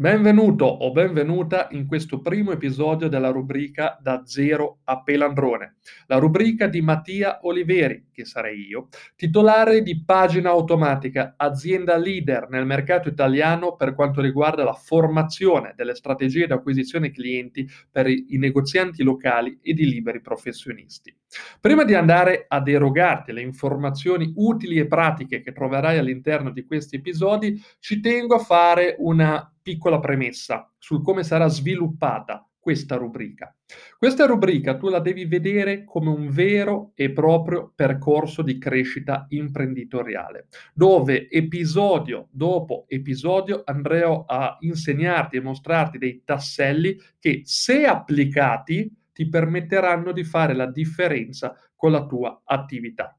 Benvenuto o benvenuta in questo primo episodio della rubrica Da zero a Pelandrone, la rubrica di Mattia Oliveri, che sarei io, titolare di Pagina Automatica, azienda leader nel mercato italiano per quanto riguarda la formazione delle strategie di acquisizione clienti per i, negozianti locali ed i liberi professionisti. Prima di andare ad erogarti le informazioni utili e pratiche che troverai all'interno di questi episodi, ci tengo a fare una piccola premessa sul come sarà sviluppata questa rubrica. Questa rubrica tu la devi vedere come un vero e proprio percorso di crescita imprenditoriale, dove episodio dopo episodio andrò a insegnarti e mostrarti dei tasselli che se applicati ti permetteranno di fare la differenza con la tua attività.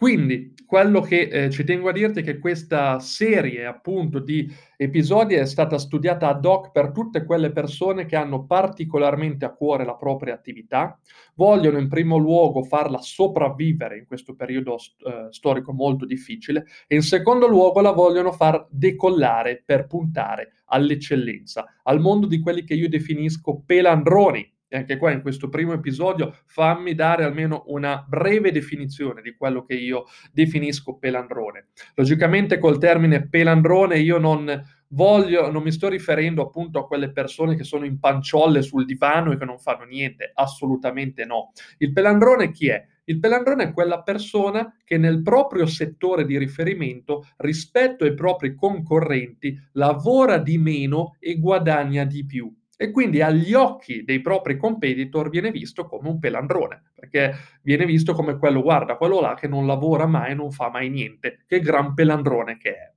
Quindi, quello che eh, ci tengo a dirti è che questa serie appunto di episodi è stata studiata ad hoc per tutte quelle persone che hanno particolarmente a cuore la propria attività, vogliono in primo luogo farla sopravvivere in questo periodo eh, storico molto difficile e in secondo luogo la vogliono far decollare per puntare all'eccellenza, al mondo di quelli che io definisco pelandroni, e anche qua in questo primo episodio fammi dare almeno una breve definizione di quello che io definisco pelandrone. Logicamente col termine pelandrone io non voglio, non mi sto riferendo appunto a quelle persone che sono in panciolle sul divano e che non fanno niente, assolutamente no. Il pelandrone chi è? Il pelandrone è quella persona che nel proprio settore di riferimento rispetto ai propri concorrenti lavora di meno e guadagna di più e quindi agli occhi dei propri competitor viene visto come un pelandrone, perché viene visto come quello, guarda, quello là che non lavora mai, non fa mai niente, che gran pelandrone che è.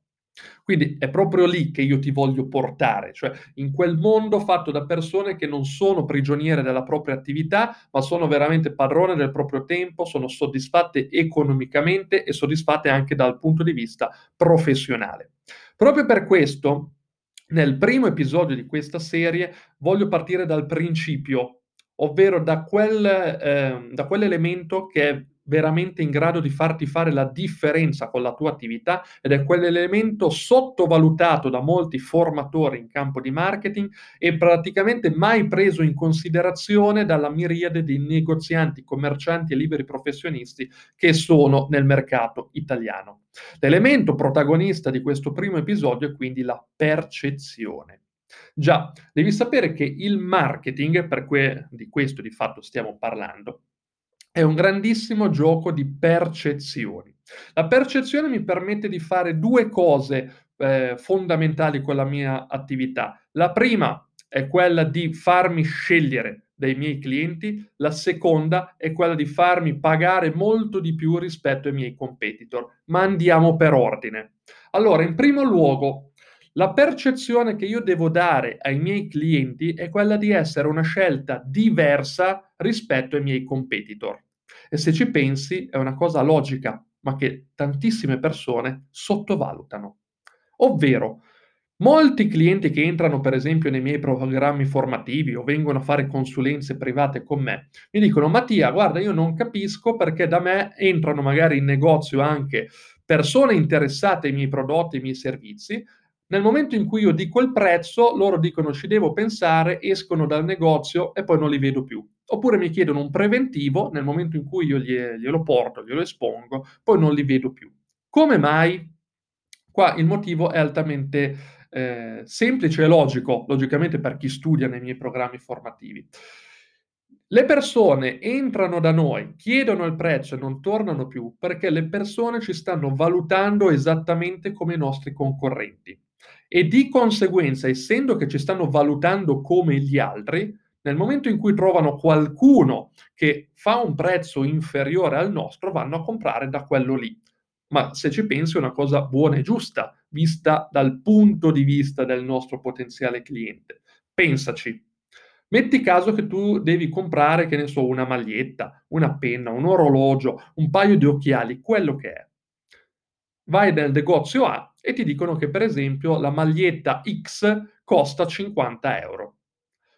Quindi è proprio lì che io ti voglio portare, cioè in quel mondo fatto da persone che non sono prigioniere della propria attività, ma sono veramente padrone del proprio tempo, sono soddisfatte economicamente e soddisfatte anche dal punto di vista professionale. Proprio per questo nel primo episodio di questa serie voglio partire dal principio, ovvero da, quel, eh, da quell'elemento che veramente in grado di farti fare la differenza con la tua attività ed è quell'elemento sottovalutato da molti formatori in campo di marketing e praticamente mai preso in considerazione dalla miriade di negozianti, commercianti e liberi professionisti che sono nel mercato italiano. L'elemento protagonista di questo primo episodio è quindi la percezione. Già, devi sapere che il marketing, per que- di questo di fatto stiamo parlando, è un grandissimo gioco di percezioni. La percezione mi permette di fare due cose eh, fondamentali con la mia attività. La prima è quella di farmi scegliere dai miei clienti, la seconda è quella di farmi pagare molto di più rispetto ai miei competitor. Ma andiamo per ordine. Allora, in primo luogo, la percezione che io devo dare ai miei clienti è quella di essere una scelta diversa rispetto ai miei competitor. E se ci pensi è una cosa logica, ma che tantissime persone sottovalutano. Ovvero, molti clienti che entrano per esempio nei miei programmi formativi o vengono a fare consulenze private con me, mi dicono Mattia, guarda, io non capisco perché da me entrano magari in negozio anche persone interessate ai miei prodotti, ai miei servizi, nel momento in cui io dico il prezzo, loro dicono ci devo pensare, escono dal negozio e poi non li vedo più. Oppure mi chiedono un preventivo, nel momento in cui io glielo porto, glielo espongo, poi non li vedo più. Come mai? Qua il motivo è altamente eh, semplice e logico, logicamente per chi studia nei miei programmi formativi. Le persone entrano da noi, chiedono il prezzo e non tornano più perché le persone ci stanno valutando esattamente come i nostri concorrenti e di conseguenza, essendo che ci stanno valutando come gli altri, nel momento in cui trovano qualcuno che fa un prezzo inferiore al nostro, vanno a comprare da quello lì. Ma se ci pensi è una cosa buona e giusta, vista dal punto di vista del nostro potenziale cliente. Pensaci. Metti caso che tu devi comprare, che ne so, una maglietta, una penna, un orologio, un paio di occhiali, quello che è. Vai nel negozio A e ti dicono che per esempio la maglietta X costa 50 euro.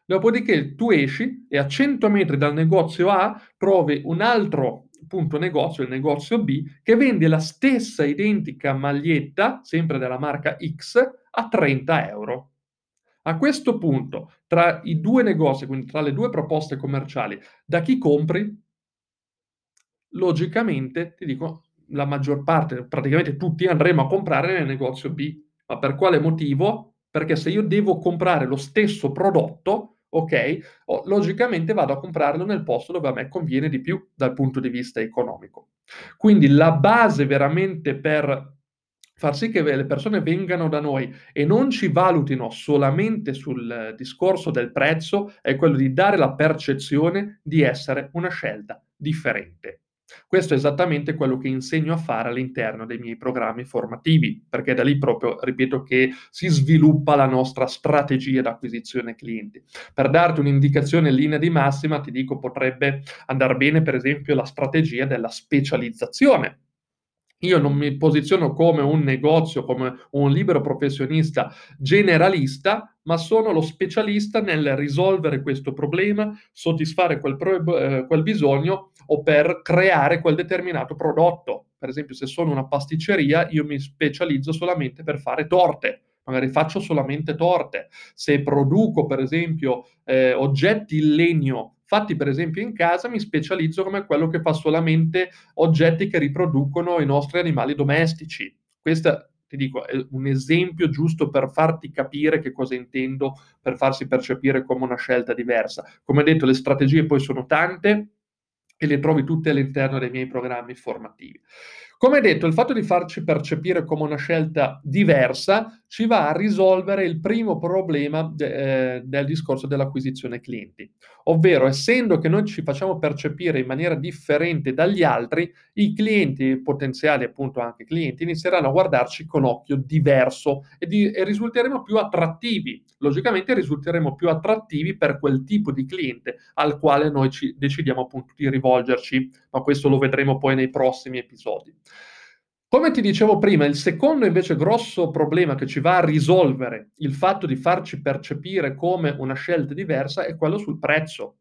Dopodiché tu esci e a 100 metri dal negozio A trovi un altro punto negozio, il negozio B, che vende la stessa identica maglietta, sempre della marca X, a 30 euro. A questo punto, tra i due negozi, quindi tra le due proposte commerciali, da chi compri? Logicamente, ti dico, la maggior parte, praticamente tutti andremo a comprare nel negozio B. Ma per quale motivo? Perché se io devo comprare lo stesso prodotto, ok, logicamente vado a comprarlo nel posto dove a me conviene di più dal punto di vista economico. Quindi la base veramente per far sì che le persone vengano da noi e non ci valutino solamente sul discorso del prezzo è quello di dare la percezione di essere una scelta differente. Questo è esattamente quello che insegno a fare all'interno dei miei programmi formativi, perché da lì proprio, ripeto, che si sviluppa la nostra strategia d'acquisizione clienti. Per darti un'indicazione in linea di massima, ti dico, potrebbe andare bene, per esempio, la strategia della specializzazione io non mi posiziono come un negozio, come un libero professionista generalista, ma sono lo specialista nel risolvere questo problema, soddisfare quel, pro- eh, quel bisogno o per creare quel determinato prodotto. Per esempio, se sono una pasticceria, io mi specializzo solamente per fare torte magari faccio solamente torte. Se produco, per esempio, eh, oggetti in legno fatti per esempio in casa, mi specializzo come quello che fa solamente oggetti che riproducono i nostri animali domestici. Questo, ti dico, è un esempio giusto per farti capire che cosa intendo, per farsi percepire come una scelta diversa. Come detto, le strategie poi sono tante e le trovi tutte all'interno dei miei programmi formativi. Come detto, il fatto di farci percepire come una scelta diversa ci va a risolvere il primo problema de, eh, del discorso dell'acquisizione clienti, ovvero essendo che noi ci facciamo percepire in maniera differente dagli altri, i clienti potenziali, appunto anche clienti, inizieranno a guardarci con occhio diverso e, di, e risulteremo più attrattivi. Logicamente risulteremo più attrattivi per quel tipo di cliente al quale noi ci decidiamo appunto di rivolgerci, ma questo lo vedremo poi nei prossimi episodi. Come ti dicevo prima, il secondo invece grosso problema che ci va a risolvere il fatto di farci percepire come una scelta diversa è quello sul prezzo.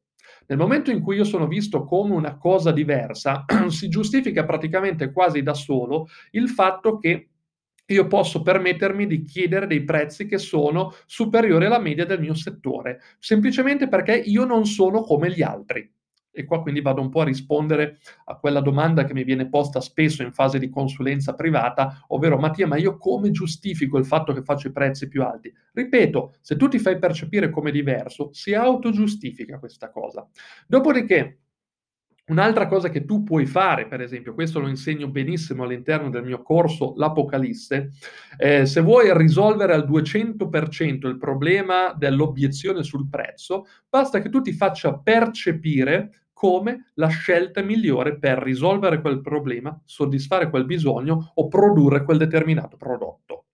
Nel momento in cui io sono visto come una cosa diversa, si giustifica praticamente quasi da solo il fatto che io posso permettermi di chiedere dei prezzi che sono superiori alla media del mio settore, semplicemente perché io non sono come gli altri. E qua quindi vado un po' a rispondere a quella domanda che mi viene posta spesso in fase di consulenza privata, ovvero Mattia, ma io come giustifico il fatto che faccio i prezzi più alti? Ripeto, se tu ti fai percepire come diverso, si autogiustifica questa cosa. Dopodiché, Un'altra cosa che tu puoi fare, per esempio, questo lo insegno benissimo all'interno del mio corso L'Apocalisse, eh, se vuoi risolvere al 200% il problema dell'obiezione sul prezzo, basta che tu ti faccia percepire come la scelta migliore per risolvere quel problema, soddisfare quel bisogno o produrre quel determinato prodotto.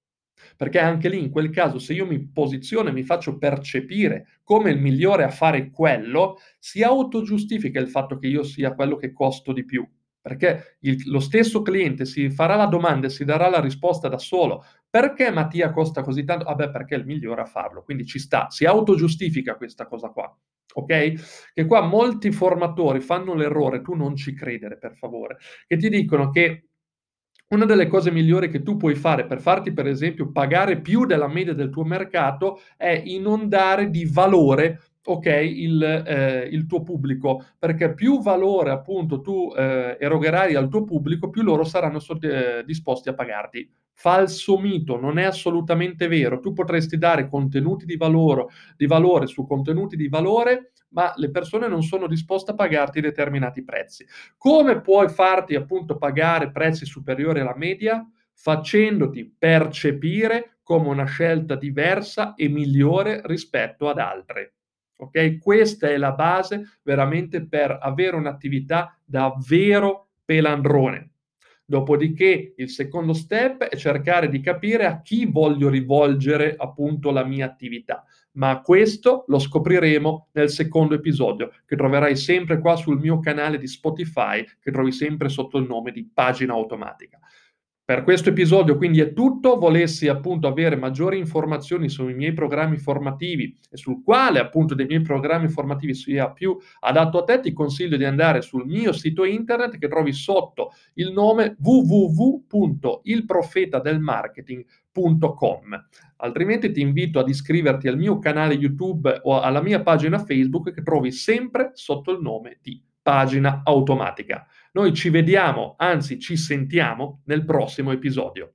Perché anche lì, in quel caso, se io mi posiziono e mi faccio percepire come il migliore a fare quello, si autogiustifica il fatto che io sia quello che costo di più. Perché il, lo stesso cliente si farà la domanda e si darà la risposta da solo. Perché Mattia costa così tanto? Vabbè, perché è il migliore a farlo. Quindi ci sta, si autogiustifica questa cosa qua ok? Che qua molti formatori fanno l'errore, tu non ci credere per favore, che ti dicono che una delle cose migliori che tu puoi fare per farti, per esempio, pagare più della media del tuo mercato è inondare di valore ok, il, eh, il, tuo pubblico, perché più valore appunto tu eh, erogherai al tuo pubblico, più loro saranno so- eh, disposti a pagarti. Falso mito, non è assolutamente vero. Tu potresti dare contenuti di valore, di valore su contenuti di valore, ma le persone non sono disposte a pagarti determinati prezzi. Come puoi farti appunto pagare prezzi superiori alla media? Facendoti percepire come una scelta diversa e migliore rispetto ad altre. Ok? Questa è la base veramente per avere un'attività davvero pelandrone. Dopodiché il secondo step è cercare di capire a chi voglio rivolgere appunto la mia attività. Ma questo lo scopriremo nel secondo episodio, che troverai sempre qua sul mio canale di Spotify, che trovi sempre sotto il nome di Pagina Automatica. Per questo episodio quindi è tutto, volessi appunto avere maggiori informazioni sui miei programmi formativi e sul quale appunto dei miei programmi formativi sia più adatto a te, ti consiglio di andare sul mio sito internet che trovi sotto il nome www.ilprofetadelmarketing.com. Altrimenti ti invito ad iscriverti al mio canale YouTube o alla mia pagina Facebook che trovi sempre sotto il nome di Pagina Automatica. Noi ci vediamo, anzi ci sentiamo nel prossimo episodio.